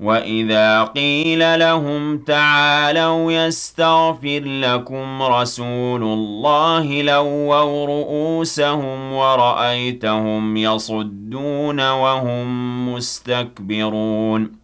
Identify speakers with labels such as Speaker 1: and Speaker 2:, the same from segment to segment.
Speaker 1: وَإِذَا قِيلَ لَهُمْ تَعَالَوْا يَسْتَغْفِرْ لَكُمْ رَسُولُ اللَّهِ لَوَّوْا رُءُوسَهُمْ وَرَأَيْتَهُمْ يَصُدُّونَ وَهُمْ مُسْتَكْبِرُونَ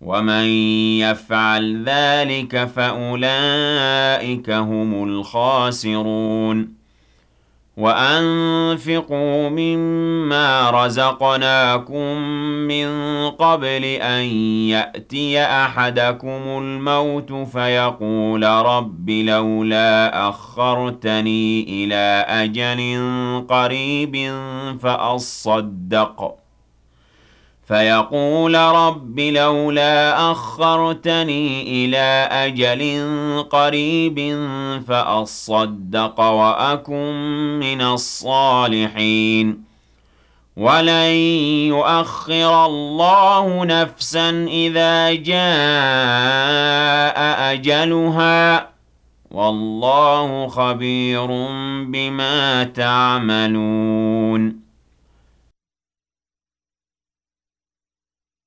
Speaker 1: ومن يفعل ذلك فأولئك هم الخاسرون. وَأَنفِقُوا مِمَّا رَزَقْنَاكُم مِّن قَبْلِ أَن يَأْتِيَ أَحَدَكُمُ الْمَوْتُ فَيَقُولَ رَبِّ لَوْلَا أَخَّرْتَنِي إِلَىٰ أَجَلٍ قَرِيبٍ فَأَصَّدَّقَ. فيقول رب لولا أخرتني إلى أجل قريب فأصدق وأكن من الصالحين. ولن يؤخر الله نفسا إذا جاء أجلها. والله خبير بما تعملون.